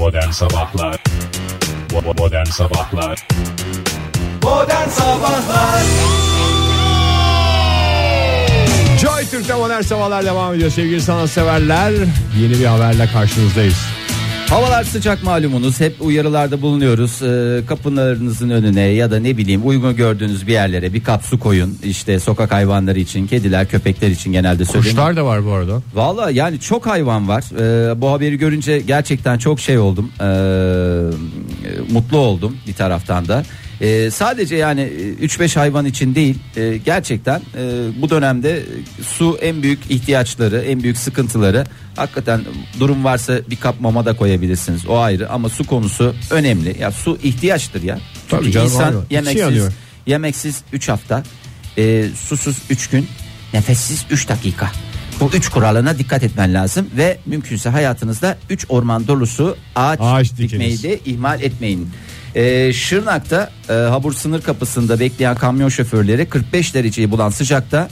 Modern Sabahlar Modern Sabahlar Modern Sabahlar Joy Türk'te modern sabahlar devam ediyor sevgili sanatseverler. Yeni bir haberle karşınızdayız. Havalar sıcak malumunuz. Hep uyarılarda bulunuyoruz. Ee, kapılarınızın önüne ya da ne bileyim uygun gördüğünüz bir yerlere bir kap su koyun. İşte sokak hayvanları için kediler köpekler için genelde söyleyeyim. Kuşlar da var bu arada. Valla yani çok hayvan var. Ee, bu haberi görünce gerçekten çok şey oldum. Ee, mutlu oldum bir taraftan da Ee, sadece yani e, 3-5 hayvan için değil e, gerçekten e, bu dönemde e, su en büyük ihtiyaçları en büyük sıkıntıları hakikaten durum varsa bir kap mama da koyabilirsiniz. O ayrı ama su konusu önemli. Ya su ihtiyaçtır ya. Tabii Çünkü canım, insan. İçi yemeksiz yemeksiz 3 hafta e, susuz 3 gün nefessiz 3 dakika. Bu üç kuralına dikkat etmen lazım ve mümkünse hayatınızda 3 orman dolusu ağaç, Ağaç dikmeyi de ihmal etmeyin. Ee, Şırnak'ta e, Habur sınır kapısında bekleyen kamyon şoförleri 45 dereceyi bulan sıcakta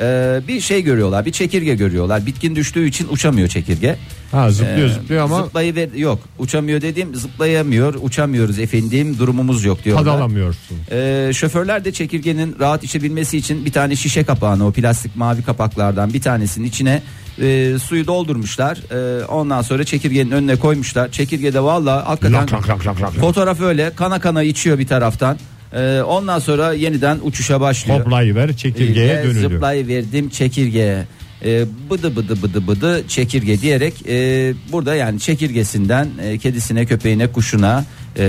e, bir şey görüyorlar bir çekirge görüyorlar bitkin düştüğü için uçamıyor çekirge Ha zıplıyor Ee, zıplıyor ama zıplayıver yok uçamıyor dediğim zıplayamıyor uçamıyoruz efendim durumumuz yok diyorlar tad alamıyorsun. ee, şoförler de çekirgenin rahat içebilmesi için bir tane şişe kapağını o plastik mavi kapaklardan bir tanesinin içine e, suyu doldurmuşlar. E, ondan sonra çekirgenin önüne koymuşlar. Çekirge de valla hakikaten Lak, lak, lak, lak, lak. fotoğraf öyle kana kana içiyor bir taraftan. E, ondan sonra yeniden uçuşa başlıyor. Hoplayıver çekirgeye Ve dönülüyor. Zıplayıverdim çekirgeye. E, bıdı bıdı bıdı bıdı çekirge diyerek e, burada yani çekirgesinden e, kedisine köpeğine kuşuna e,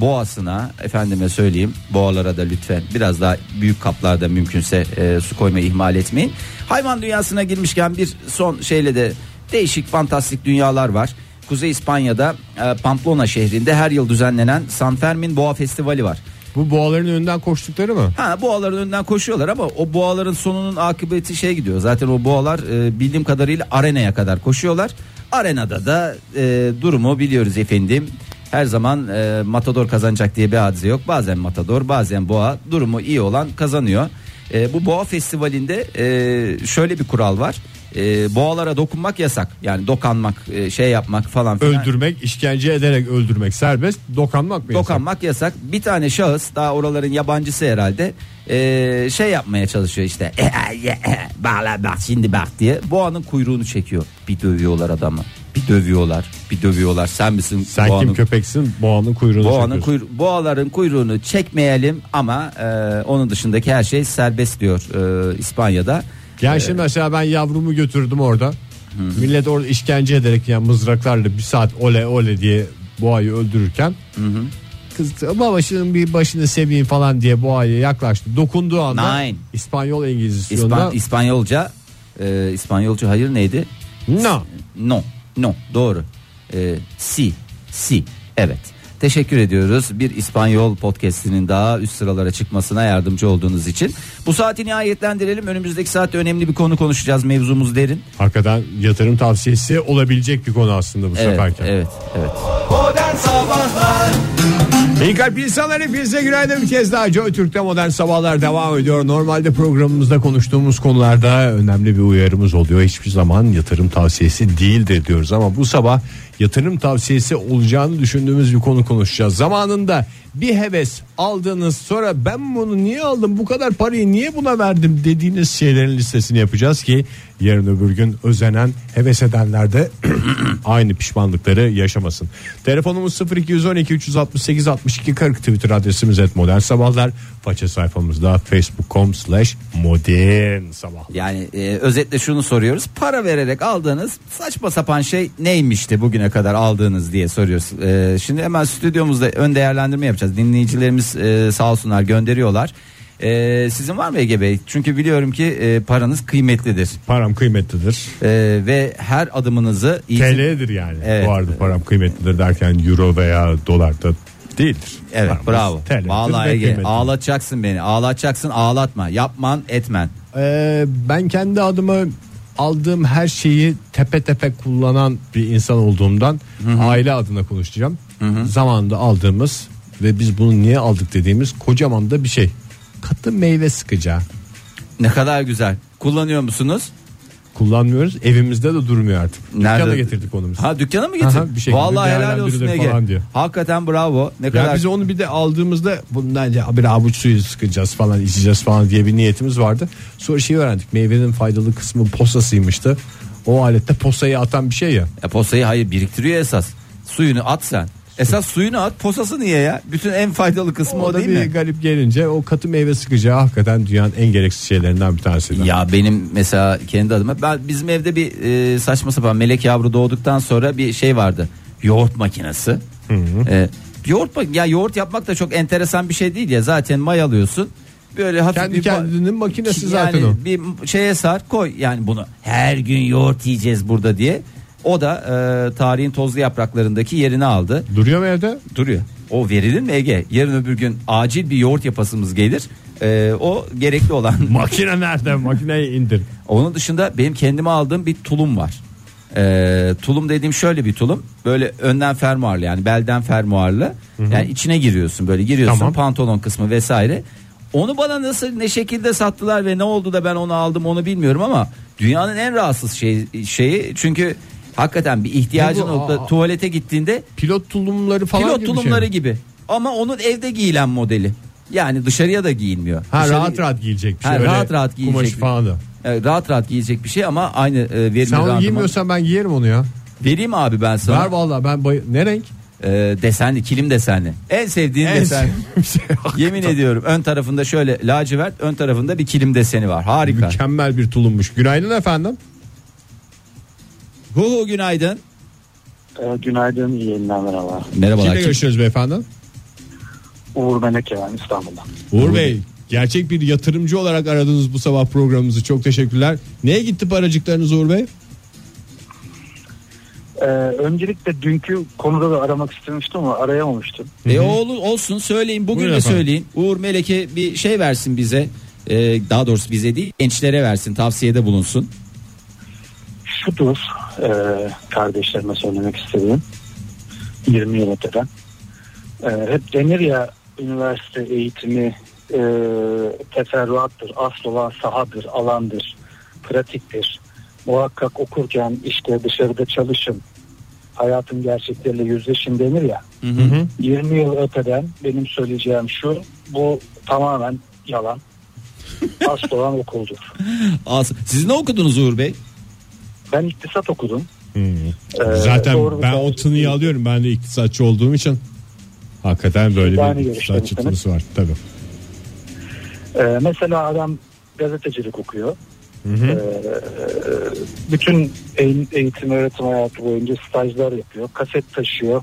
boğasına efendime söyleyeyim boğalara da lütfen biraz daha büyük kaplarda mümkünse e, su koymayı ihmal etmeyin. Hayvan dünyasına girmişken bir son şeyle de değişik fantastik dünyalar var. Kuzey İspanya'da e, Pamplona şehrinde her yıl düzenlenen San Fermin Boğa Festivali var. Bu boğaların önünden koştukları mı? Ha boğaların önünden koşuyorlar ama o boğaların sonunun akıbeti şey gidiyor. Zaten o boğalar e, bildiğim kadarıyla arenaya kadar koşuyorlar. Arenada da e, durumu biliyoruz efendim. Her zaman e, matador kazanacak diye bir hadise yok. Bazen matador bazen boğa durumu iyi olan kazanıyor. E, bu boğa festivalinde e, şöyle bir kural var. E, boğalara dokunmak yasak. Yani dokanmak, e, şey yapmak falan filan. Öldürmek, işkence ederek öldürmek serbest. Dokanmak mı? yasak? Dokanmak yasak. Bir tane şahıs daha oraların yabancısı herhalde ee, şey yapmaya çalışıyor işte. E, e, e, Bağla bak şimdi bak diye. Boğanın kuyruğunu çekiyor. Bir dövüyorlar adamı. Bir dövüyorlar. Bir dövüyorlar. Sen misin? Sen boğanın, kim köpeksin? Boğanın kuyruğunu Boğanın kuyru- boğaların kuyruğunu çekmeyelim ama e, onun dışındaki her şey serbest diyor e, İspanya'da. Yani şimdi mesela ben yavrumu götürdüm orada. Millet orada işkence ederek yani mızraklarla bir saat ole ole diye boğayı öldürürken kız babasının bir başını seveyim falan diye boğaya yaklaştı. Dokunduğu anda Nine. İspanyol İngilizisyonda İspan, İspanyolca e, İspanyolca hayır neydi? no. No, no, doğru. Ee, si, si, evet. Teşekkür ediyoruz bir İspanyol podcastinin daha üst sıralara çıkmasına yardımcı olduğunuz için. Bu saati nihayetlendirelim. Önümüzdeki saatte önemli bir konu konuşacağız. Mevzumuz derin. Hakikaten yatırım tavsiyesi olabilecek bir konu aslında bu Evet, seferki. evet, evet. Modern Sabahlar İyi kalp insanlar hepinize günaydın bir kez daha Joy Türk'te modern sabahlar devam ediyor. Normalde programımızda konuştuğumuz konularda önemli bir uyarımız oluyor. Hiçbir zaman yatırım tavsiyesi değildir diyoruz ama bu sabah yatırım tavsiyesi olacağını düşündüğümüz bir konu konuşacağız. Zamanında bir heves aldığınız sonra ben bunu niye aldım bu kadar parayı niye buna verdim dediğiniz şeylerin listesini yapacağız ki yarın öbür gün özenen heves edenler de aynı pişmanlıkları yaşamasın. Telefonumuz 0212 368 62 40 Twitter adresimiz et modern sabahlar. Faça sayfamızda facebook.com slash modern sabahlar. Yani e, özetle şunu soruyoruz. Para vererek aldığınız saçma sapan şey neymişti bugüne kadar aldığınız diye soruyoruz. E, şimdi hemen stüdyomuzda ön değerlendirme yapacağız. Dinleyicilerimiz e, sağ olsunlar gönderiyorlar. E, sizin var mı Ege Bey? Çünkü biliyorum ki e, paranız kıymetlidir. Param kıymetlidir. E, ve her adımınızı iyi TL'dir yani. Evet. Bu arada param kıymetlidir derken euro veya dolar da değildir. Evet Paramız bravo. TL'dir Vallahi ve Ege kıymetlidir. ağlatacaksın beni. Ağlatacaksın ağlatma. Yapman etmen. Ee, ben kendi adıma aldığım her şeyi tepe tepe kullanan bir insan olduğumdan aile adına konuşacağım. Zamanında aldığımız ve biz bunu niye aldık dediğimiz kocaman da bir şey. Katı meyve sıkacağı. Ne kadar güzel. Kullanıyor musunuz? Kullanmıyoruz. Evimizde de durmuyor artık. Dükkana Nerede? getirdik onu biz. Ha dükkana mı getirdin? Aha, bir şekilde Vallahi helal olsun Ege. diye. Hakikaten bravo. Ne Ya kadar biz onu bir de aldığımızda bundan önce bir avuç suyu sıkacağız falan içeceğiz falan diye bir niyetimiz vardı. Sonra şey öğrendik meyvenin faydalı kısmı posasıymıştı. O alette posayı atan bir şey ya. Ya posayı hayır biriktiriyor esas. Suyunu at sen. Esas suyunu at posası niye ya? Bütün en faydalı kısmı o, O da değil bir mi? garip gelince o katı meyve sıkacağı hakikaten dünyanın en gereksiz şeylerinden bir tanesi. Ya benim mesela kendi adıma ben bizim evde bir e, saçma sapan melek yavru doğduktan sonra bir şey vardı. Yoğurt makinesi. E, yoğurt ya yoğurt yapmak da çok enteresan bir şey değil ya. Zaten mayalıyorsun. Böyle hafif Kendi bir kendinin makinesi zaten yani o. bir şeye sar koy yani bunu her gün yoğurt yiyeceğiz burada diye. O da e, tarihin tozlu yapraklarındaki yerini aldı. Duruyor mu evde? Duruyor. O verilir mi Ege? Yarın öbür gün acil bir yoğurt yapasımız gelir. E, o gerekli olan. Makine nerede? Makineyi indir. Onun dışında benim kendime aldığım bir tulum var. E, tulum dediğim şöyle bir tulum. Böyle önden fermuarlı yani belden fermuarlı. Yani içine giriyorsun böyle giriyorsun Tamam. pantolon kısmı vesaire. Onu bana nasıl ne şekilde sattılar ve ne oldu da ben onu aldım onu bilmiyorum ama dünyanın en rahatsız şey, şeyi çünkü hakikaten bir ihtiyacın bu? olup da Aa. tuvalete gittiğinde Pilot tulumları falan pilot gibi bir tulumları şey. mi? gibi ama onun evde giyilen modeli. Yani dışarıya da giyilmiyor. Ha Dışarı- rahat rahat giyecek bir şey. Ha, Öyle rahat rahat giyecek Kumaşı bir- falan da. e, rahat rahat giyecek bir şey ama aynı e, verimli Sen onu randıman. giymiyorsan ben giyerim onu ya. Vereyim abi ben sana. Ver vallahi ben bay- ne renk? E, desenli kilim desenli. En sevdiğin En desen. sevdiğim şey. Yemin ediyorum ön tarafında şöyle lacivert ön tarafında bir kilim deseni var. Harika. Mükemmel bir tulummuş. Günaydın efendim. Hu hu günaydın. Ee, günaydın, iyi yayınlar merhaba. Merhabalar. Kimle Kim- görüşüyoruz beyefendi? Uğur Meneke ben İstanbul'dan. Uğur Bey gerçek bir yatırımcı olarak aradınız bu sabah programımızı. Çok teşekkürler. Neye gitti paracıklarınız Uğur Bey? Ee, öncelikle dünkü konuda da aramak istemiştim ama arayamamıştım. E oğlu olsun söyleyin bugün Buyurun de efendim. söyleyin. Uğur Meleke bir şey versin bize. E, daha doğrusu bize değil gençlere versin tavsiyede bulunsun. Şudur e, kardeşlerime söylemek istediğim 20 yıl öteden. E, hep denir ya üniversite eğitimi e, teferruattır, asıl olan sahadır, alandır, pratiktir. Muhakkak okurken işte dışarıda çalışın, hayatın gerçekleriyle yüzleşin denir ya. 20 yıl öteden benim söyleyeceğim şu, bu tamamen yalan. Asıl olan okuldur. As- Siz ne okudunuz Uğur Bey? Ben iktisat okudum. Ee, Zaten ben o tınıyı değil. alıyorum. Ben de iktisatçı olduğum için. Hakikaten böyle Aynı bir iktisatçı tınısı var. Tabii. Ee, mesela adam gazetecilik okuyor. Ee, bütün eğitim, öğretim hayatı boyunca stajlar yapıyor. Kaset taşıyor.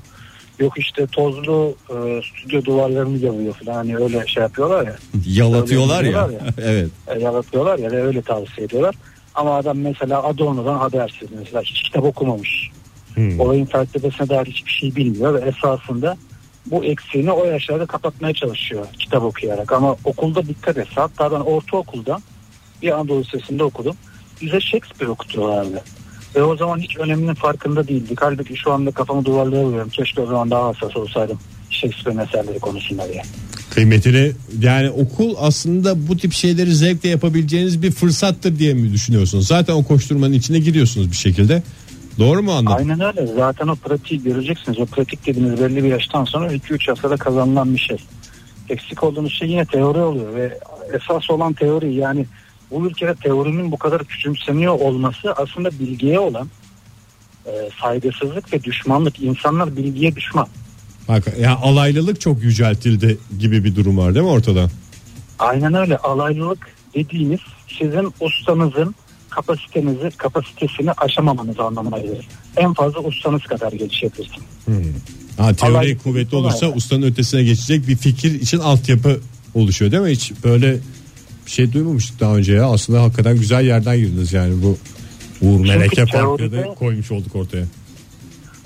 Yok işte tozlu e, stüdyo duvarlarını yalıyor falan hani öyle şey yapıyorlar ya. Yalatıyorlar ya. yapıyorlar evet. E, yalatıyorlar ya öyle tavsiye ediyorlar. Ama adam mesela Adorno'dan habersiz mesela hiç kitap okumamış. Olayın felsefesine dair hiçbir şey bilmiyor ve esasında bu eksiğini o yaşlarda kapatmaya çalışıyor kitap okuyarak. Ama okulda dikkat et. Hatta ben ortaokulda bir Anadolu Lisesi'nde okudum. Bize Shakespeare okutuyorlardı. Ve o zaman hiç öneminin farkında değildik. Halbuki şu anda kafamı duvarlara vuruyorum. Keşke o zaman daha hassas olsaydım Shakespeare'in eserleri konusunda diye. Kıymetini yani okul aslında bu tip şeyleri zevkle yapabileceğiniz bir fırsattır diye mi düşünüyorsunuz? Zaten o koşturmanın içine giriyorsunuz bir şekilde. Doğru mu anladım? Aynen öyle. Zaten o pratiği göreceksiniz. O pratik dediğiniz belli bir yaştan sonra 2-3 haftada kazanılan bir şey. Eksik olduğunuz şey yine teori oluyor ve esas olan teori yani bu ülkede teorinin bu kadar küçümseniyor olması aslında bilgiye olan e, saygısızlık ve düşmanlık. İnsanlar bilgiye düşman. Bak, yani alaylılık çok yüceltildi gibi bir durum var değil mi ortada? Aynen öyle. Alaylılık dediğiniz sizin ustanızın kapasitenizi, kapasitesini aşamamanız anlamına gelir. En fazla ustanız kadar gelişebilirsin. Ha, teori Alaylık kuvvetli olursa yani. ustanın ötesine geçecek bir fikir için altyapı oluşuyor değil mi? Hiç böyle bir şey duymamıştık daha önce ya. Aslında hakikaten güzel yerden girdiniz yani bu Uğur Meleke teoride- koymuş olduk ortaya.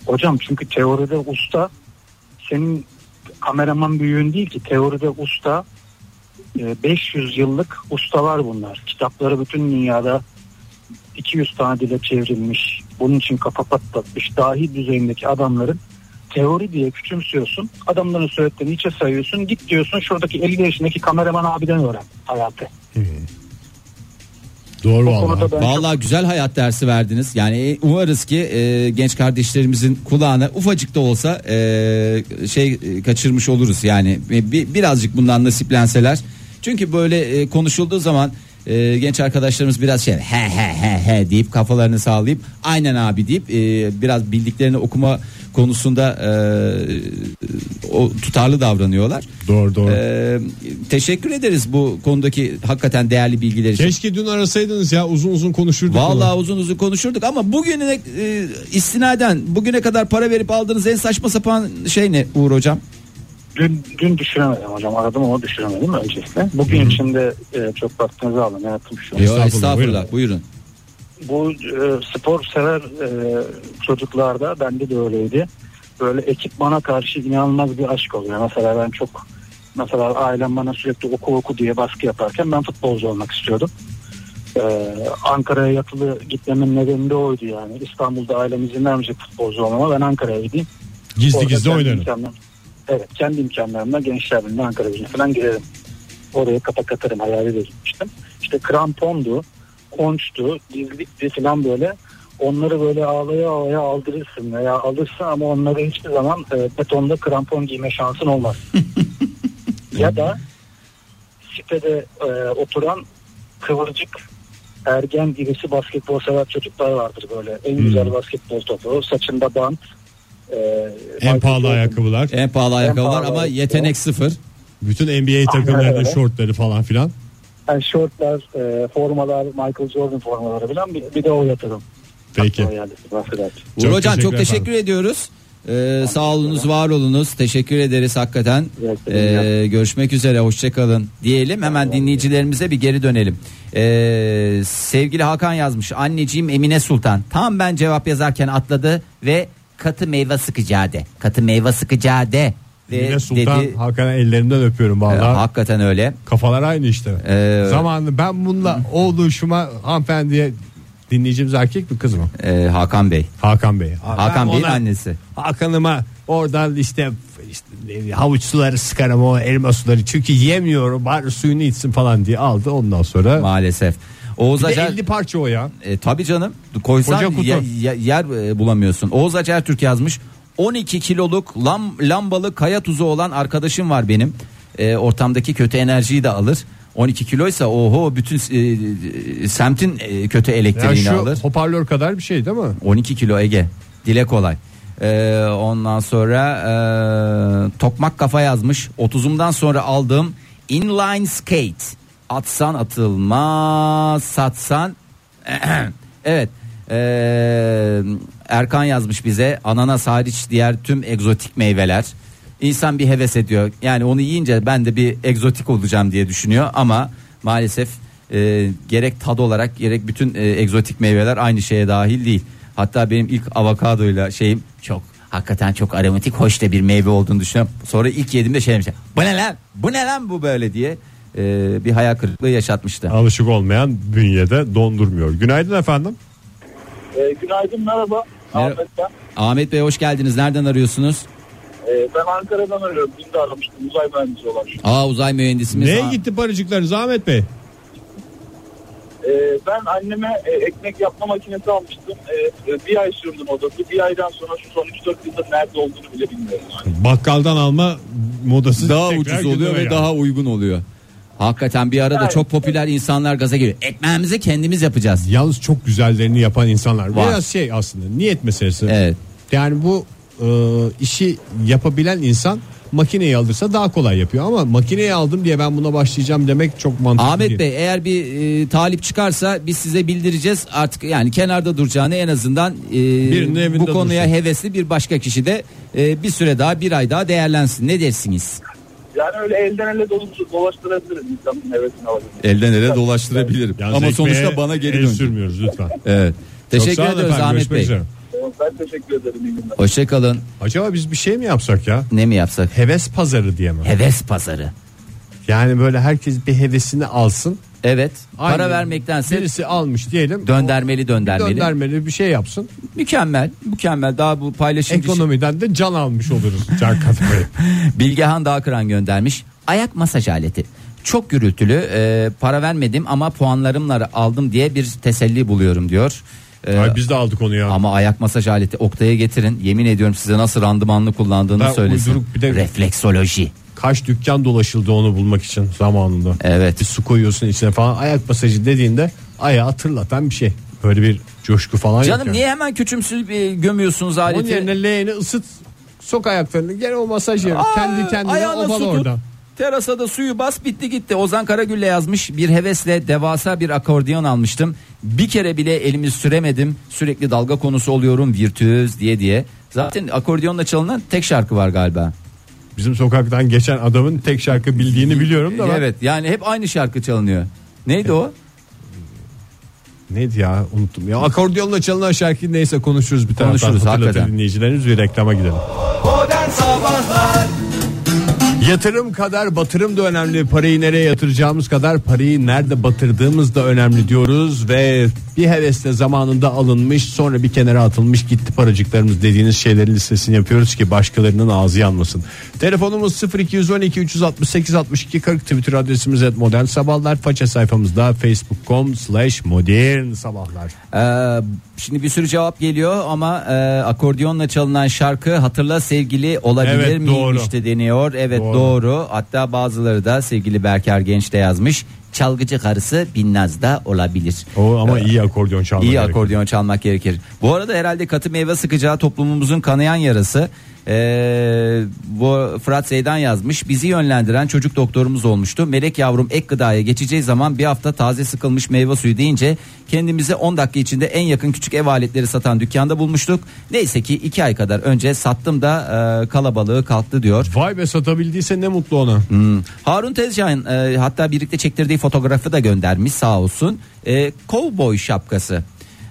Hocam çünkü teoride usta senin kameraman büyüğün değil ki teoride usta e, 500 yıllık ustalar bunlar. Kitapları bütün dünyada 200 tane dile çevrilmiş. Bunun için kafa patlatmış dahi düzeyindeki adamların teori diye küçümsüyorsun. Adamların söylediklerini içe sayıyorsun. Git diyorsun şuradaki 50 yaşındaki kameraman abiden öğren hayatı. Doğru çok- Vallahi güzel hayat dersi verdiniz. Yani e, umarız ki e, genç kardeşlerimizin kulağına ufacık da olsa e, şey e, kaçırmış oluruz. Yani E, bir, birazcık bundan nasiplenseler. Çünkü böyle e, konuşulduğu zaman e, genç arkadaşlarımız biraz şey he he he he deyip kafalarını sağlayıp aynen abi deyip e, biraz bildiklerini okuma konusunda e, o tutarlı davranıyorlar. Doğru doğru. E, teşekkür ederiz bu konudaki hakikaten değerli bilgiler için. Keşke dün arasaydınız ya uzun uzun konuşurduk. Vallahi bunu. uzun uzun konuşurduk ama bugüne e, istinaden bugüne kadar para verip aldığınız en saçma sapan şey ne Uğur hocam? Dün, dün düşüremedim hocam aradım ama düşüremedim öncelikle. Bugün içinde e, çok vaktinizi alın hayatım şu. Yok Estağfurullah, estağfurullah, buyurun. Bu e, spor sever e, çocuklarda bende de öyleydi. Böyle ekipmana karşı inanılmaz bir aşk oluyor. Mesela ben çok mesela ailem bana sürekli oku oku diye baskı yaparken ben futbolcu olmak istiyordum. E, Ankara'ya yatılı gitmemin nedeni de oydu yani. İstanbul'da ailem izin vermeyecek futbolcu olmama ben Ankara'ya gideyim. Gizli Orada gizli oynarım. Evet kendi imkanlarımla gençler birliğine Ankara gücüne falan girerim. Oraya kapak atarım hayaliyle gitmiştim. İşte krampondu, konçtu, dizlikti falan böyle. Onları böyle ağlaya ağlaya aldırırsın veya alırsın ama onları hiçbir zaman e, betonda krampon giyme şansın olmaz. ya da sitede e, oturan kıvırcık ergen birisi basketbol sever çocuklar vardır böyle. En güzel basketbol topu, saçında bant. E, En pahalı Jordan. ayakkabılar. En pahalı ayakkabılar pahalı ama ayakkabı. yetenek sıfır. Bütün NBA takımlarının şortları falan filan. Yani şortlar, e, formalar, Michael Jordan formaları falan bir, bir de o yatırım. Peki. Uğur Çok hocam çok teşekkür teşekkür ediyoruz. Ee, sağ olunuz var olunuz teşekkür ederiz hakikaten Ee, görüşmek üzere hoşçakalın diyelim hemen dinleyicilerimize bir geri dönelim Ee, sevgili Hakan yazmış anneciğim Emine Sultan tam ben cevap yazarken atladı ve katı meyve sıkacağı de katı meyve sıkacağı de ve Yine Sultan dedi Hakan'a ellerinden öpüyorum Ee, vallahi. hakikaten öyle Kafalar aynı işte. Ee, Zamanında ben bununla oluşuma hanımefendiye dinleyicimiz erkek mi kız mı? Ee, Hakan Bey Hakan Bey. Hakan Ben Bey'in ona- annesi Hakan'ıma oradan işte, işte havuç suları sıkarım o elma suları çünkü yemiyorum bari suyunu içsin falan diye aldı ondan sonra. maalesef Oğuz Acar 50 parça o ya. E, tabii canım koysan Koca kutu. ye- ye- yer e, bulamıyorsun. Oğuz Acar Türk yazmış. 12 kiloluk lam, lambalı kaya tuzu olan arkadaşım var benim. E, ortamdaki kötü enerjiyi de alır. 12 kiloysa oho bütün e, e, semtin e, kötü Yani elektriğini şu alır. hoparlör kadar bir şey değil mi? 12 kilo Ege. Dile kolay. E, ondan sonra e, tokmak kafa yazmış. 30'umdan sonra aldığım inline skate. Atsan atılmaz, satsan evet. Ee, Erkan yazmış bize ananas hariç diğer tüm egzotik meyveler. İnsan bir heves ediyor. Yani onu yiyince ben de bir egzotik olacağım diye düşünüyor ama maalesef e, gerek tad olarak gerek bütün e, egzotik meyveler aynı şeye dahil değil. Hatta benim ilk avokadoyla şeyim çok hakikaten çok aromatik hoş da bir meyve olduğunu düşünüyorum. Sonra ilk yediğimde şey demiştim. Bu ne lan? Bu ne lan bu böyle diye e, bir hayal kırıklığı yaşatmıştı. Alışık olmayan bünyede dondurmuyor. Günaydın efendim. Ee, günaydın merhaba. Ahmet ben. Ahmet Bey hoş geldiniz. Nereden arıyorsunuz? Ee, ben Ankara'dan arıyorum. Dün de aramıştım. Uzay mühendisi olarak. Aa uzay mühendisimiz. Neye Aa, gitti paracıklarınız Ahmet Bey? Ee, ben anneme e, ekmek yapma makinesi almıştım. Ee, e, bir ay sürdüm odası. Bir aydan sonra şu son 3-4 yıldır nerede olduğunu bile bilmiyorum. Yani. Bakkaldan alma modası Daha tekrar ucuz oluyor gündeme ve geldi. daha uygun oluyor. Hakikaten bir arada çok popüler insanlar gaza geliyor. Ekmeğimizi kendimiz yapacağız. Yalnız çok güzellerini yapan insanlar. Var. Biraz şey aslında niyet meselesi. Evet. Yani bu e, işi yapabilen insan makineyi alırsa daha kolay yapıyor ama makineyi aldım diye ben buna başlayacağım demek çok mantıklı Ahmet değil. Bey eğer bir e, talip çıkarsa biz size bildireceğiz. Artık yani kenarda duracağını en azından e, Birinin evinde bu konuya dursun. hevesli bir başka kişi de e, bir süre daha bir ay daha değerlensin. Ne dersiniz? Yani öyle elden ele dolaştırabiliriz insanın hevesini alabilir. Elden ele dolaştırabilirim. Yalnız Ama sonuçta bana geri dönecek. sürmüyoruz lütfen. Evet. Teşekkür Çok sağ olun ediyoruz efendim, Ahmet görüşmek Bey. üzere. Ben teşekkür ederim. İyi günler. Hoşçakalın. Acaba biz bir şey mi yapsak ya? Ne mi yapsak? Heves pazarı diye mi? Heves pazarı. Yani böyle herkes bir hevesini alsın. Evet. Para Aynı vermektense Birisi almış diyelim. döndermeli döndermeli. Döndermeli bir şey yapsın. Mükemmel. Mükemmel. Daha bu paylaşım Ekonomiden de can almış oluruz. Can katmayı. Bilgehan Dağkıran göndermiş. Ayak masaj aleti. Çok gürültülü e, para vermedim ama puanlarımla aldım diye bir teselli buluyorum diyor. E, Ay biz de aldık onu ya. ama ayak masaj aleti Oktay'a getirin. Yemin ediyorum size nasıl randımanlı kullandığını Ben söylesin. uyduruk bir de- Refleksoloji. Kaç dükkan dolaşıldı onu bulmak için zamanında. Evet. Bir su koyuyorsun içine falan ayak masajı dediğinde ayağı hatırlatan bir şey. Böyle bir coşku falan yok Canım yani. niye hemen küçümsü e, gömüyorsunuz Onun aleti? yerine leğeni ısıt sok ayaklarını gene o masaj yeri. Aa, Kendi kendine tut. orada. Terasa da suyu bas bitti gitti. Ozan Karagül'le yazmış bir hevesle devasa bir akordeon almıştım. Bir kere bile elimi süremedim. Sürekli dalga konusu oluyorum virtüöz diye diye. Zaten akordeonla çalınan tek şarkı var galiba. Bizim sokaktan geçen adamın tek şarkı bildiğini biliyorum da ben- Evet yani hep aynı şarkı çalınıyor. Neydi o? Neydi ya unuttum ya akordiyonla çalınan şarkıyı neyse konuşuruz bir taraftan Konuşuruz, hatırlatır hakikaten. dinleyicilerimiz bir reklama gidelim. Modern Sabahlar Yatırım kadar batırım da önemli. Parayı nereye yatıracağımız kadar parayı nerede batırdığımız da önemli diyoruz ve bir hevesle zamanında alınmış sonra bir kenara atılmış gitti paracıklarımız dediğiniz şeylerin listesini yapıyoruz ki başkalarının ağzı yanmasın. Telefonumuz 0212 368 62 40 Twitter adresimiz et modern sabahlar faça sayfamızda facebook.com slash modern sabahlar. Ee, şimdi bir sürü cevap geliyor ama e, akordeonla çalınan şarkı hatırla sevgili olabilir Evet, doğru. miymiş de deniyor. Evet Doğru. Doğru. Hatta bazıları da sevgili Berker Genç de yazmış. Çalgıcı karısı Binnaz da olabilir. O ama iyi akordeon çalmak İyi akordeon çalmak gerekir. Bu arada herhalde katı meyve sıkacağı toplumumuzun kanayan yarası. Ee, bu Fırat Zeydan yazmış. Bizi yönlendiren çocuk doktorumuz olmuştu. Melek yavrum ek gıdaya geçeceği zaman bir hafta taze sıkılmış meyve suyu deyince kendimizi 10 dakika içinde en yakın küçük ev aletleri satan dükkanda bulmuştuk. Neyse ki 2 ay kadar önce sattım da e, kalabalığı kalktı diyor. Vay be satabildiyse ne mutlu ona. Hmm. Harun Tezcan e, hatta birlikte çektirdiği fotoğrafı da göndermiş sağ olsun. E, cowboy şapkası.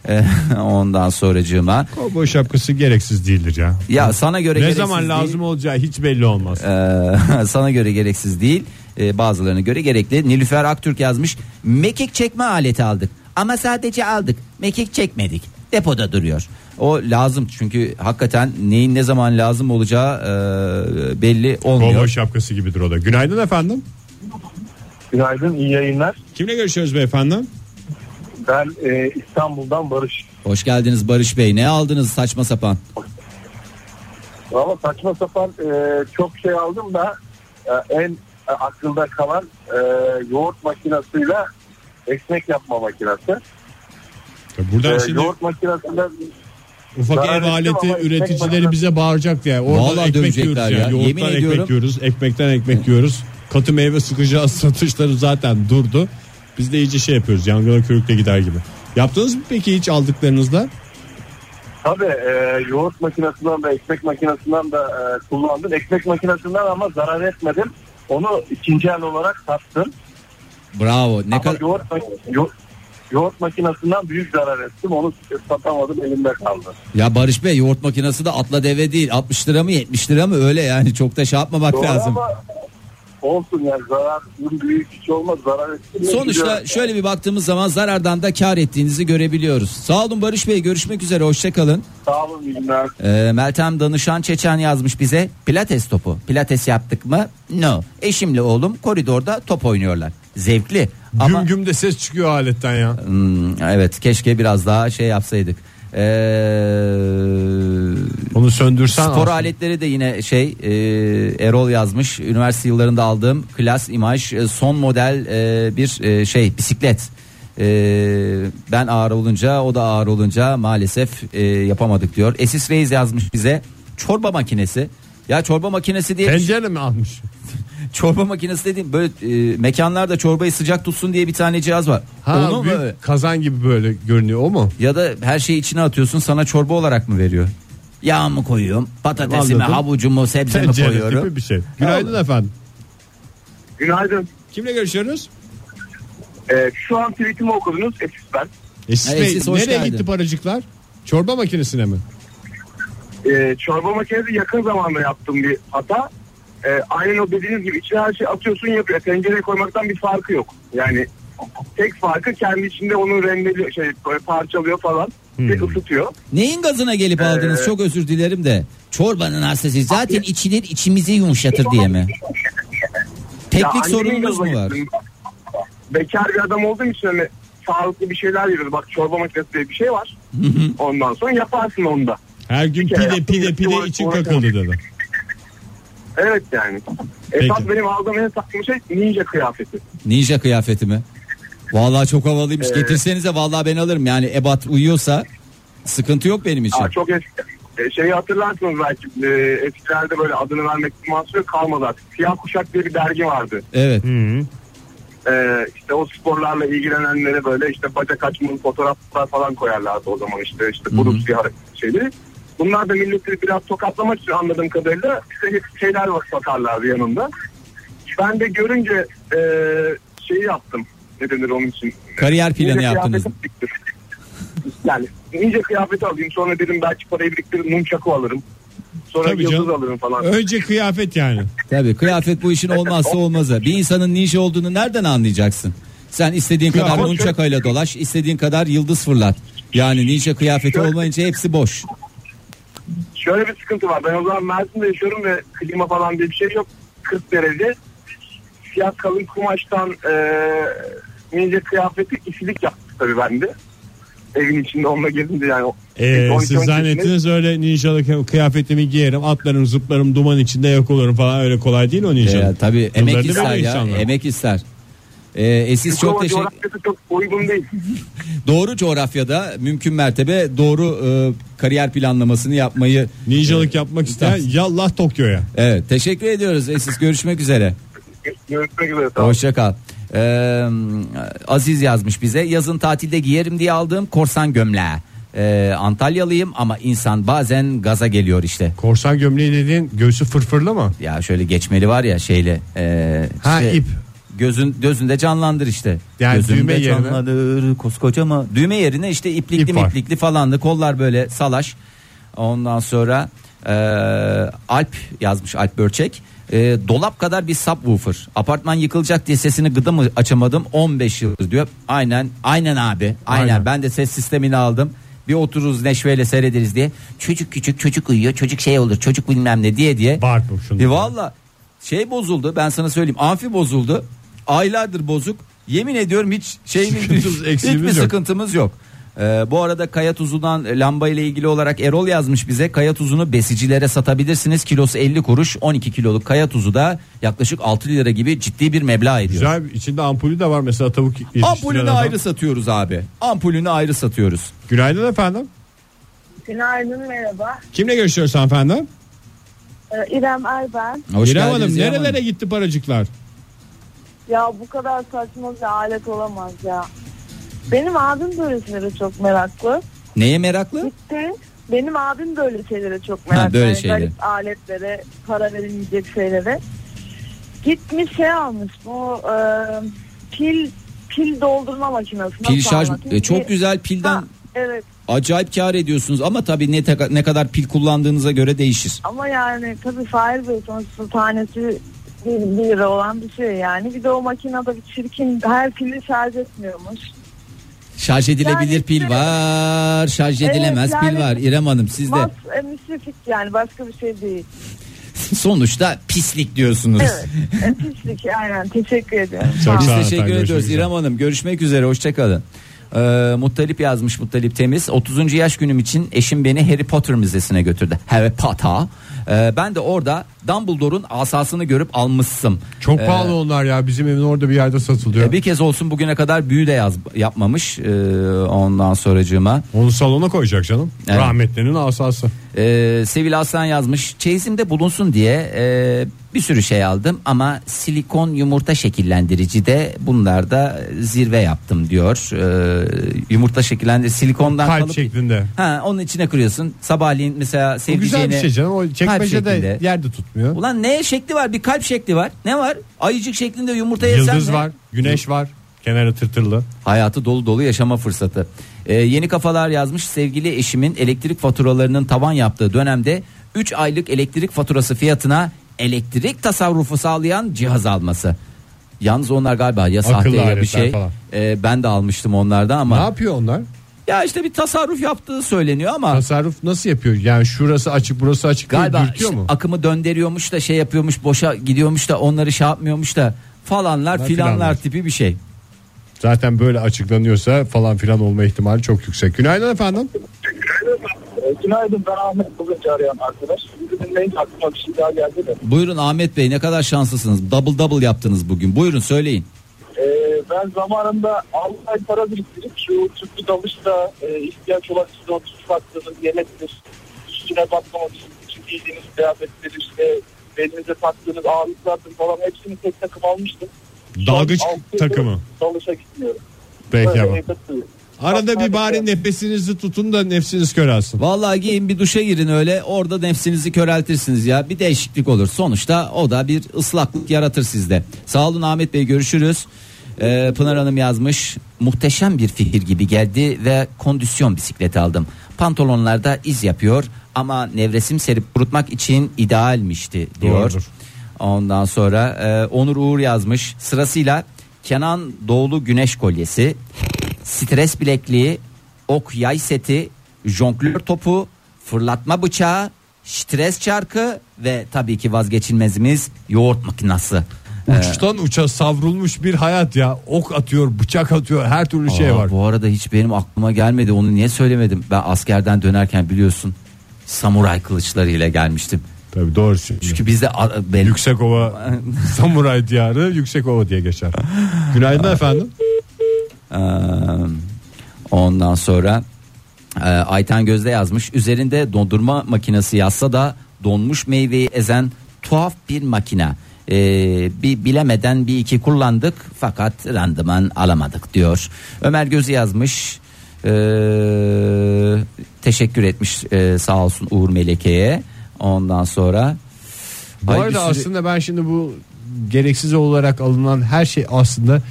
E, ondan sonracığıma. Kovboy şapkası gereksiz değildir ya. Ya sana göre Ne gereksiz zaman değil. lazım olacağı hiç belli olmaz. Ee, sana göre gereksiz değil. Ee, bazılarına göre gerekli. Nilüfer Aktürk yazmış. Mekik çekme aleti aldık. Ama sadece aldık. Mekik çekmedik. Depoda duruyor. O lazım çünkü hakikaten neyin ne zaman lazım olacağı e, belli olmuyor. Kovboy şapkası gibidir o da. Günaydın efendim. Günaydın, iyi yayınlar. Kimle görüşüyoruz beyefendi? Ben e, İstanbul'dan Barış. Hoş geldiniz Barış Bey. Ne aldınız saçma sapan? Ama saçma sapan e, çok şey aldım da e, en e, aklımda kalan e, yoğurt makinesiyle ekmek yapma makinesi. Buradan E, şimdi yoğurt makinesinde ufak ev aleti üreticileri bize bağıracak diye. Oradan Vallahi ekmek yiyoruz ya. ya. Yoğurttan Yemin ekmek ediyorum. yiyoruz. Ekmekten ekmek yiyoruz. Katı meyve sıkıcı satışları zaten durdu. Biz de iyice şey yapıyoruz. Yangına körükle gider gibi. Yaptınız mı peki hiç aldıklarınızda? tabii e, yoğurt makinesinden de ekmek makinesinden de e, kullandım. Ekmek makinesinden ama zarar etmedim. Onu ikinci el olarak sattım. Bravo. Ne Ama kadar yoğurt, mak- yo- yoğurt makinesinden büyük zarar ettim. Onu satamadım elimde kaldı. ya Barış Bey yoğurt makinesi de atla deve değil. 60 lira mı 70 lira mı öyle yani çok da şey yapmamak Doğru lazım. ama olsun yani zarar büyük hiç olmaz zarar ettim. Sonuçta şöyle bir baktığımız zaman zarardan da kar ettiğinizi görebiliyoruz. Sağ olun Barış Bey görüşmek üzere hoşçakalın. Sağ olun günler. Ee, Meltem Danışan Çeçen yazmış bize pilates topu. Pilates yaptık mı? No. Eşimle oğlum koridorda top oynuyorlar. Zevkli ama Güm güm de ses çıkıyor aletten ya. Hmm, evet keşke biraz daha şey yapsaydık. Ee, Onu söndürsen Spor aslında. aletleri de yine şey e, Erol yazmış. Üniversite yıllarında aldığım klas imaj e, son model e, bir e, şey bisiklet. E, ben ağır olunca o da ağır olunca maalesef e, yapamadık diyor. Esis Reis yazmış bize çorba makinesi. Ya çorba makinesi diye bir şey- Tencere mi almış? çorba makinesi dediğim böyle e, mekanlarda çorbayı sıcak tutsun diye bir tane cihaz var. Ha, Onu büyük böyle- kazan gibi böyle görünüyor o mu? ya da her şeyi içine atıyorsun sana çorba olarak mı veriyor? Yağ mı koyuyorum? Patatesimi, Anladım. havucumu, sebzemi Tencere koyuyorum. gibi bir şey. Günaydın efendim. Günaydın. Kimle görüşüyoruz? Ee, şu an tweetimi okudunuz. Esis ben. Esis Ha, Bey, Esis, hoş nereye geldin. gitti paracıklar? Çorba makinesine mi? Ee, çorba makinesi yakın zamanda yaptığım bir hata. Ee, aynen o dediğiniz gibi içine her şey atıyorsun yapıyor. Tencereye koymaktan bir farkı yok. Yani tek farkı kendi içinde onu rendeliyor, şey böyle parçalıyor falan ve ısıtıyor. Neyin gazına gelip aldınız? Ee, Çok özür dilerim de. Çorbanın hastası zaten içilir içimizi yumuşatır diye mi? Teknik annemin sorununuz mu var? gittim. Bekar bir adam olduğum için hani sağlıklı bir şeyler yiyoruz. Bak çorba makinesi diye bir şey var. Ondan sonra yaparsın onu da. Her gün pide pide pide uğraş- için kakıldı dedi. Evet yani. Peki. Esas benim aldığım en saçma şey ninja kıyafeti. Ninja kıyafeti mi? Vallahi çok havalıymış. Evet. Getirsenize vallahi ben alırım. Yani ebat uyuyorsa sıkıntı yok benim için. Aa, çok eski. E, şeyi hatırlarsınız belki e, eskilerde böyle adını vermek mahsuru kalmadı artık. Siyah Kuşak diye bir dergi vardı. Evet. E, işte o sporlarla ilgilenenlere böyle işte bacak açmalı fotoğraflar falan koyarlardı o zaman işte işte bu siyah şeyleri. Bunlar da milleti biraz tokatlamak için anladığım kadarıyla işte şeyler var satarlardı yanında. Ben de görünce e, şeyi yaptım. Ne denir onun için? Kariyer planı Ninja yaptınız. Yani ninja kıyafeti alayım sonra dedim belki parayı biriktirip nunchaku alırım. Sonra Tabii yıldız canım. alırım falan. Önce kıyafet yani. Tabii kıyafet bu işin olmazsa olmazı. Bir insanın ninja olduğunu nereden anlayacaksın? Sen istediğin kadar Kıyafet- nunçakayla dolaş, istediğin kadar yıldız fırlat. Yani ninja kıyafeti olmayınca hepsi boş. Şöyle bir sıkıntı var. Ben o zaman Mersin'de yaşıyorum ve klima falan diye bir şey yok. 40 derece. Siyah kalın kumaştan e, ninja kıyafeti isilik yaptık tabii bende. Evin içinde onunla gezince yani. Ee, 12 siz 13 zannettiniz öyle ninjalık kıyafetimi giyerim atlarım zıplarım duman içinde yok olurum falan öyle kolay değil o ninja. Ee, tabii emek Yıllarını ister ya, insanlar. emek ister. Ee, siz çok Çok teşekkür çok uygun değil. doğru coğrafyada mümkün mertebe doğru e, kariyer planlamasını yapmayı Ninjalık yapmak isteyen yallah Tokyo'ya. Evet teşekkür ediyoruz Esis görüşmek üzere. Görüşmek üzere. Olun. Hoşça kal. Ee, Aziz yazmış bize yazın tatilde giyerim diye aldığım korsan gömleği. Ee, Antalyalıyım ama insan bazen gaza geliyor işte. Korsan gömleği dediğin göğsü fırfırlı mı? Ya şöyle geçmeli var ya şeyle. e, Ha, işte ip. Gözün gözünde canlandır işte. Yani Gözünde düğme yerine- koskoca mı? Düğme yerine işte iplikli İp var. miplikli falandı. Kollar böyle salaş. Ondan sonra e, Alp yazmış Alp Börçek. E, dolap kadar bir subwoofer. Apartman yıkılacak diye sesini gıdım açamadım 15 yıl diyor. Aynen aynen abi. Aynen. Aynen. Ben de ses sistemini aldım. Bir otururuz neşveyle seyrederiz diye. Çocuk küçük çocuk uyuyor. Çocuk şey olur. Çocuk bilmem ne diye diye. Bağırtma şunu. E valla şey bozuldu ben sana söyleyeyim amfi bozuldu aylardır bozuk yemin ediyorum hiç şeyimiz hiçbir yok. sıkıntımız yok. Ee, bu arada kaya tuzundan e, lamba ile ilgili olarak Erol yazmış bize kaya tuzunu besicilere satabilirsiniz kilosu 50 kuruş 12 kiloluk kaya tuzu da yaklaşık 6 lira gibi ciddi bir meblağ ediyor. Güzel içinde ampulü de var mesela tavuk Ampulünü adam. ayrı satıyoruz abi ampulünü ayrı satıyoruz. Günaydın efendim. Günaydın merhaba. Kimle görüşüyoruz hanımefendi? Ee, İrem Erben. Hoş İrem geldiniz Hanım İrem nerelere Hanım. gitti paracıklar? Ya bu kadar saçma bir alet olamaz ya. Benim abim böyle şeylere çok meraklı. Neye meraklı? Gitti. Benim abim böyle şeylere çok meraklı. böyle Yani şeyler. garip aletlere, para verilmeyecek şeylere. Gitmiş şey almış bu e, pil pil doldurma makinesi. Pil şarj anlatayım e, çok güzel pilden Ha, evet acayip kar ediyorsunuz ama tabii ne, ne kadar pil kullandığınıza göre değişir. ama yani tabii Fahir Bey sonuçta tanesi bir, bir lira olan bir şey yani. Bir de o makinede bir çirkin her pili şarj etmiyormuş. Şarj edilebilir Yani pil var, şarj Evet, edilemez yani- pil var. İrem Hanım sizde Mas e, müsrifik yani başka bir şey değil. sonuçta pislik diyorsunuz. Evet. e, pislik aynen teşekkür ediyorum. Çok Biz teşekkür ediyoruz İrem Hanım. Görüşmek üzere, hoşçakalın. Ee, Muttalip yazmış Muttalip Temiz 30. yaş günüm için eşim beni Harry Potter müzesine götürdü Harry Potter Ee, ben de orada Dumbledore'un asasını görüp almışsım Çok Ee, pahalı onlar ya bizim evin orada bir yerde satılıyor. e, bir kez olsun bugüne kadar büyü de yaz, yapmamış ee, ondan sonracığıma Onu salona koyacak canım. Evet. Rahmetlinin asası. Ee, Sevil Aslan yazmış çeyizimde bulunsun diye e, bir sürü şey aldım ama silikon yumurta şekillendirici de bunlarda zirve yaptım diyor. Ee, yumurta şekillendirici silikondan Kalp kalıp şeklinde. ha, onun içine kırıyorsun sabahleyin mesela sevdiceğine güzel bir şey canım. O kalp çekmecede şeklinde. yerde tutmuyor. Ulan ne şekli var bir kalp şekli var ne var ayıcık şeklinde yumurta yesen Yıldız ne? var, güneş var. Kenarı tırtırlı. Hayatı dolu dolu yaşama fırsatı. Ee, yeni kafalar yazmış sevgili eşimin elektrik faturalarının tavan yaptığı dönemde 3 aylık elektrik faturası fiyatına elektrik tasarrufu sağlayan cihaz alması. Yalnız onlar galiba ya sahte ya bir aletler şey. falan. Ee, ben de almıştım onlardan Ne ama yapıyor onlar? Ya işte bir tasarruf yaptığı söyleniyor ama Tasarruf nasıl yapıyor? Yani şurası açık burası açık diye galiba dürtüyor işte mu? akımı döndürüyormuş da şey yapıyormuş boşa gidiyormuş da onları şey yapmıyormuş da falanlar Falanlar, filanlar filanlar. tipi bir şey. Zaten böyle açıklanıyorsa falan filan olma ihtimali çok yüksek. Günaydın efendim. Günaydın ben Ahmet Kılıç arayan arkadaş. Bizi dinleyince aklıma bir şey daha geldi de. Buyurun Ahmet Bey ne kadar şanslısınız. Double double yaptınız bugün. Buyurun söyleyin. Ee, ben zamanında 6 ay para biriktirip şu tüplü dalışta e, ihtiyaç olan sizin o tüp baktığınız yemektir. Üstüne batmamak için, için giydiğiniz kıyafettir işte belinize taktığınız ağırlıklardır falan hepsini tek takım almıştım. Dalgıç altı takımı. Dalışa gitmiyorum. Peki ama. Arada bir bari nefesinizi tutun da nefsiniz kör alsın. Vallahi giyin bir duşa girin öyle orada nefsinizi köreltirsiniz ya bir değişiklik olur. Sonuçta o da bir ıslaklık yaratır sizde. Sağ olun Ahmet Bey görüşürüz. Ee, Pınar Hanım yazmış muhteşem bir fikir gibi geldi ve kondisyon bisikleti aldım. Pantolonlarda iz yapıyor ama nevresim serip kurutmak için idealmişti diyor. Doğrudur. Ondan sonra e, Onur Uğur yazmış sırasıyla Kenan Doğulu Güneş Kolyesi, stres bilekliği, ok yay seti, jonglör topu, fırlatma bıçağı, stres çarkı ve tabii ki vazgeçilmezimiz yoğurt makinası. Uçtan uça savrulmuş bir hayat ya. Ok atıyor, bıçak atıyor, her türlü şey Aa, var. Bu arada hiç benim aklıma gelmedi onu niye söylemedim. Ben askerden dönerken biliyorsun samuray kılıçlarıyla gelmiştim. Tabii doğru. Çünkü bizde a- benim Yüksekova samuray diyarı Yüksekova diye geçer. Günaydın efendim. Ee, ondan sonra e, Ayten Gözde yazmış. Üzerinde dondurma makinesi yazsa da donmuş meyveyi ezen tuhaf bir makine. Ee, bir bilemeden bir iki kullandık fakat randıman alamadık diyor. Ömer Gözü yazmış. Ee, teşekkür etmiş e, sağ olsun Uğur Meleke'ye. Ondan sonra Bu Ay, arada sürü- aslında ben şimdi bu gereksiz olarak alınan her şey aslında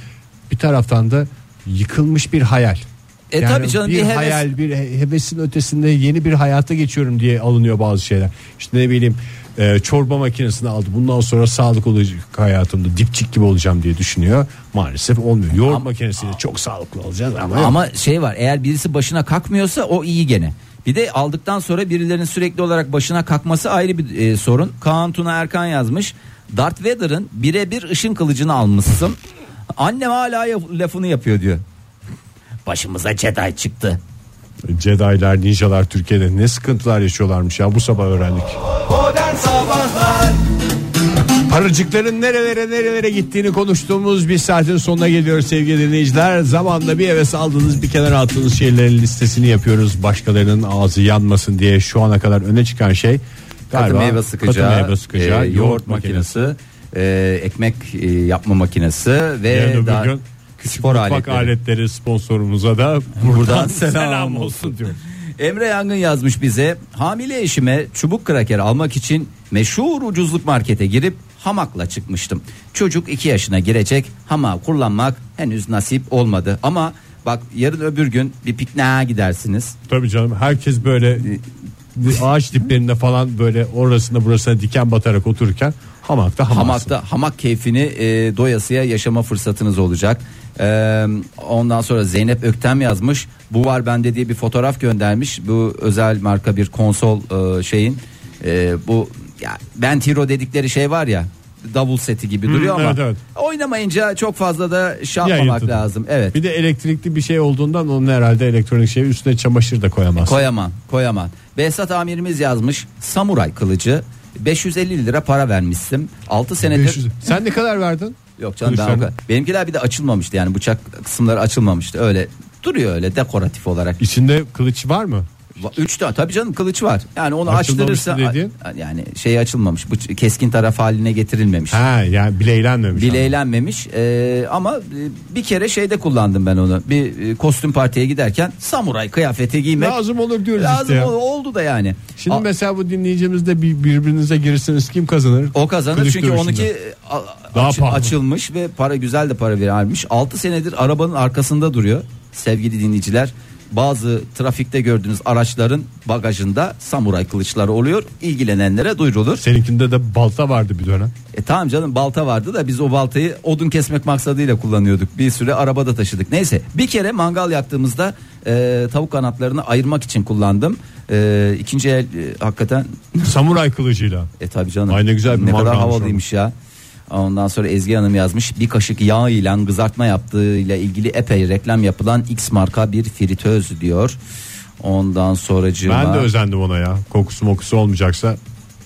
bir taraftan da yıkılmış bir hayal. E tabii canım, bir, bir heves- hayal bir he- hevesin ötesinde yeni bir hayata geçiyorum diye alınıyor bazı şeyler. İşte ne bileyim e, çorba makinesini aldı. Bundan sonra sağlık olacak hayatımda dipçik gibi olacağım diye düşünüyor. Maalesef olmuyor. Yoğurt makinesiyle çok sağlıklı olacağız ama, Ama şey var eğer birisi başına kalkmıyorsa o iyi gene. Bir de aldıktan sonra birilerinin sürekli olarak başına kalkması ayrı bir e, sorun. Kaan Tuna Erkan yazmış. Darth Vader'ın birebir ışın kılıcını almışsın. Annem hala lafını yapıyor diyor. Başımıza Jedi çıktı. Jedi'lar, ninjalar Türkiye'de ne sıkıntılar yaşıyorlarmış ya bu sabah öğrendik. Modern Sabahlar Paracıkların nerelere nerelere gittiğini konuştuğumuz bir saatin sonuna geliyoruz sevgili dinleyiciler. Zamanda bir eve aldığınız bir kenara attığınız şeylerin listesini yapıyoruz. Başkalarının ağzı yanmasın diye şu ana kadar öne çıkan şey Katı galiba meyve sıkacağı, katı meyve sıkacağı, e, yoğurt makinesi, e, ekmek e, yapma makinesi ve Yarın daha gün küçük spor aletleri. aletleri sponsorumuza da buradan, Buradan selam, selam olsun diyor. Emre Yangın yazmış bize hamile eşime çubuk kraker almak için meşhur ucuzluk markete girip hamakla çıkmıştım. Çocuk 2 yaşına girecek hama kullanmak henüz nasip olmadı ama bak yarın öbür gün bir pikniğe gidersiniz. Tabii canım herkes böyle bir ağaç diplerinde falan böyle orasında burasına diken batarak otururken hamakta hamaksın. Hamakta hamak keyfini e, doyasıya yaşama fırsatınız olacak. E, ondan sonra Zeynep Öktem yazmış. Bu var bende diye bir fotoğraf göndermiş. Bu özel marka bir konsol e, şeyin e, bu ya Bent Hero dedikleri şey var ya davul seti gibi duruyor ama evet, evet. oynamayınca çok fazla da şey yapmamak yırtıdı. lazım. Evet. Bir de elektrikli bir şey olduğundan onun herhalde elektronik şey üstüne çamaşır da koyamaz. Koyamam, koyamam. Behzat amirimiz yazmış. Samuray kılıcı 550 lira para vermişsin. 6 senedir 500. Sen ne kadar verdin? Yok canım ben o kadar. Benimkiler bir de açılmamıştı yani bıçak kısımları açılmamıştı. Öyle duruyor öyle dekoratif olarak. İçinde kılıç var mı? Üç tane tabii canım kılıç var. Yani onu Açılmamıştı açtırırsa dediğin? yani şey açılmamış. Bu keskin taraf haline getirilmemiş. Ha yani bileylenmemiş. Bileylenmemiş Ee, ama bir kere şeyde kullandım ben onu. Bir e, kostüm partiye giderken samuray kıyafeti giymek Lazım olur diyoruz lazım işte ya. ol- oldu da yani. Şimdi A- mesela bu dinleyicimizde bir, birbirinize girirsiniz kim kazanır? O kazanır Kılıç çünkü dövüşünde. onunki a- Daha aç- pahalı. açılmış ve para güzel de para vermiş. 6 senedir arabanın arkasında duruyor sevgili dinleyiciler. Bazı trafikte gördüğünüz araçların bagajında samuray kılıçları oluyor. İlgilenenlere duyurulur. Seninkinde de balta vardı bir dönem. E tamam canım balta vardı da biz o baltayı odun kesmek maksadıyla kullanıyorduk. Bir süre arabada taşıdık. Neyse bir kere mangal yaktığımızda e, tavuk kanatlarını ayırmak için kullandım. E, ikinci el e, hakikaten Samuray kılıcıyla. e tabi canım. Ay ne güzel bir Ne kadar havalıymış ya. Ondan sonra Ezgi Hanım yazmış bir kaşık yağ ile kızartma yaptığıyla ilgili epey reklam yapılan X marka bir fritöz diyor. Ondan sonracığıma Ben de özendim ona ya. Kokusu mokusu olmayacaksa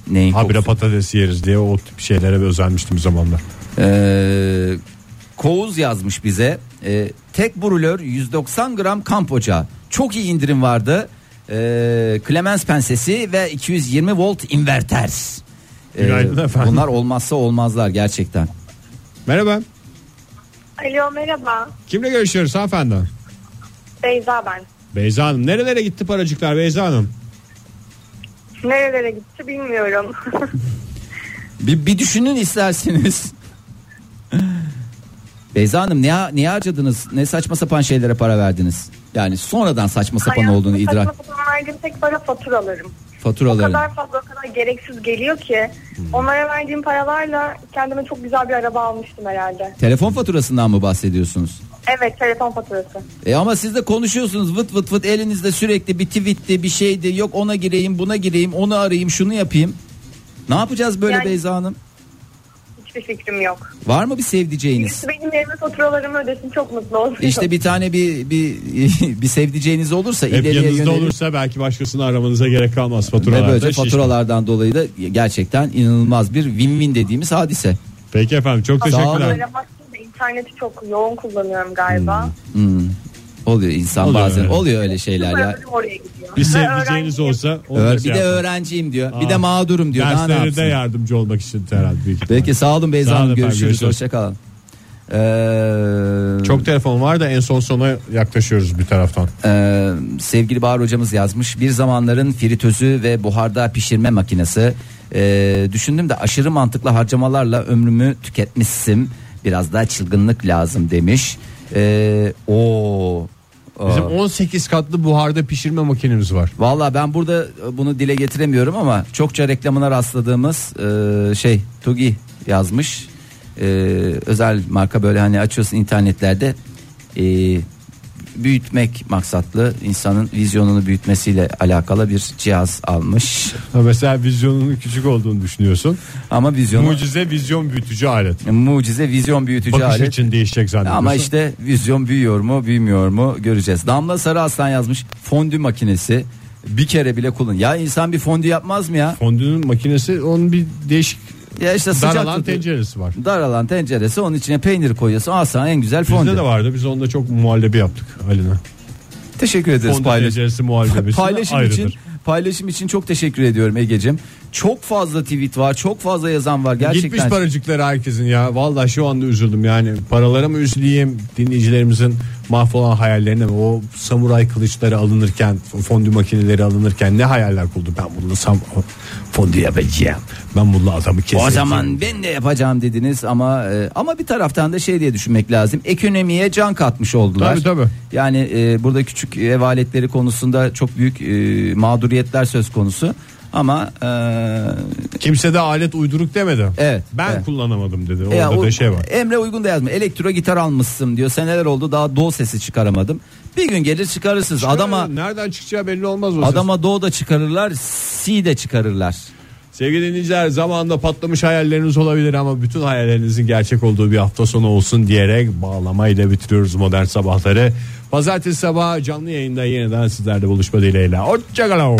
neyin habire kokusu? patates yeriz diye o tip şeylere özenmiştim zamanlar. Ee, Koğuz yazmış bize. Ee, tek brülör 190 gram kamp ocağı. Çok iyi indirim vardı. Ee, Clemens pensesi ve 220 volt inverter. Ee, Günaydın efendim. Bunlar olmazsa olmazlar gerçekten. Merhaba. Alo merhaba. Kimle görüşüyoruz hanımefendi? Beyza ben. Beyza Hanım. Nerelere gitti paracıklar Beyza Hanım? Nerelere gitti bilmiyorum. Bir, bir düşünün isterseniz. Beyza Hanım ne, ne harcadınız? Ne saçma sapan şeylere para verdiniz? Yani sonradan saçma sapan Hayatımda olduğunu idrak Saçma sapan verdiğim tek para faturalarım. O faturaların. kadar fazla o kadar gereksiz geliyor ki. Onlara verdiğim paralarla kendime çok güzel bir araba almıştım herhalde. Telefon faturasından mı bahsediyorsunuz? Evet telefon faturası. E ama siz de konuşuyorsunuz vıt vıt vıt elinizde sürekli bir tweetti bir şeydi yok ona gireyim buna gireyim onu arayayım şunu yapayım. Ne yapacağız böyle Yani- Beyza Hanım? Hiçbir fikrim yok. Var mı bir sevdiceğiniz? Birisi benim yerime faturalarımı ödesin çok mutlu olurum. İşte bir tane bir bir bir sevdiceğiniz olursa Hep ileriye yanınızda yönelik olursa belki başkasını aramanıza gerek kalmaz ve faturalarda. böylece şişman. faturalardan dolayı da gerçekten inanılmaz bir win-win dediğimiz hadise. Peki efendim çok Sağ olun. teşekkürler. İnterneti çok yoğun kullanıyorum galiba. Hmm. Oluyor insan Oluyor bazen öyle. oluyor öyle şeyler ya. Paralarım oraya gidiyor. Bir sevdiceğiniz öğrenciyim. olsa onu da bir şey de yapın. öğrenciyim diyor. Bir Aa. de mağdurum diyor. Daha ne Derslere de yapsın? yardımcı olmak için herhalde büyük ihtimal. Peki sağ olun Beyza Sağ olun Hanım. efendim, Görüşürüz. görüşürüz. Hoşçakalın. Ee, Çok telefon var da en son sona yaklaşıyoruz bir taraftan. Ee, sevgili Bahar hocamız yazmış bir zamanların fritözü ve buharda pişirme makinesi Ee, düşündüm de aşırı mantıklı harcamalarla ömrümü tüketmişsim biraz daha çılgınlık lazım demiş ee, o Bizim 18 katlı buharda pişirme makinemiz var. Valla ben burada bunu dile getiremiyorum ama çokça reklamına rastladığımız e, şey Tugi yazmış. E, özel marka böyle hani açıyorsun internetlerde e, büyütmek maksatlı insanın vizyonunu büyütmesiyle alakalı bir cihaz almış. Ha, Mesela vizyonunun küçük olduğunu düşünüyorsun. Ama vizyonu Mucize vizyon büyütücü alet. mucize vizyon büyütücü Bakış alet. için değişecek zannediyorsun. Ama işte vizyon büyüyor mu büyümüyor mu göreceğiz. Damla Sarı Aslan yazmış fondü makinesi bir kere bile kullan. Ya insan bir fondü yapmaz mı ya? Fondünün makinesi onun bir değişik Ya işte sıcak daralan tutuyor. tenceresi var. Daralan tenceresi onun içine peynir koyuyorsun. Al sana en güzel fondü. Bizde de vardı. Biz onunla çok muhallebi yaptık Ali'ne. Teşekkür ederiz Fondü paylaş. tenceresi muhallebesi Paylaşım ayrıdır. için paylaşım için çok teşekkür ediyorum Egecim. Çok fazla tweet var, çok fazla yazan var gerçekten. Gitmiş paracıkları herkesin ya. Vallahi şu anda üzüldüm yani. Paralara mı üzüleyim dinleyicilerimizin mahvolan hayallerine mi? O samuray kılıçları alınırken, fondü makineleri alınırken ne hayaller kurdu? Ben bununla sam fondü yapacağım. Ben bununla adamı keseceğim. O zaman ben de yapacağım dediniz ama e, ama bir taraftan da şey diye düşünmek lazım. Ekonomiye can katmış oldular. Tabii, tabii. Yani e, burada küçük ev aletleri konusunda çok büyük e, mağduriyetler söz konusu. Ama e, Kimse de alet uyduruk demedi. Evet, Ben evet. kullanamadım dedi. Orada o- da şey var. Emre Uygun da yazmış. Elektro gitar almışsın diyor. Seneler oldu daha do sesi çıkaramadım. Bir gün gelir çıkarırsınız. Adama nereden çıkacağı belli olmaz o ses. adama do da çıkarırlar, si de çıkarırlar. Sevgili dinleyiciler zamanında patlamış hayalleriniz olabilir ama bütün hayallerinizin gerçek olduğu bir hafta sonu olsun diyerek bağlamayla bitiriyoruz modern sabahları. Pazartesi sabahı canlı yayında yeniden sizlerle buluşma dileğiyle. Hoşçakalın.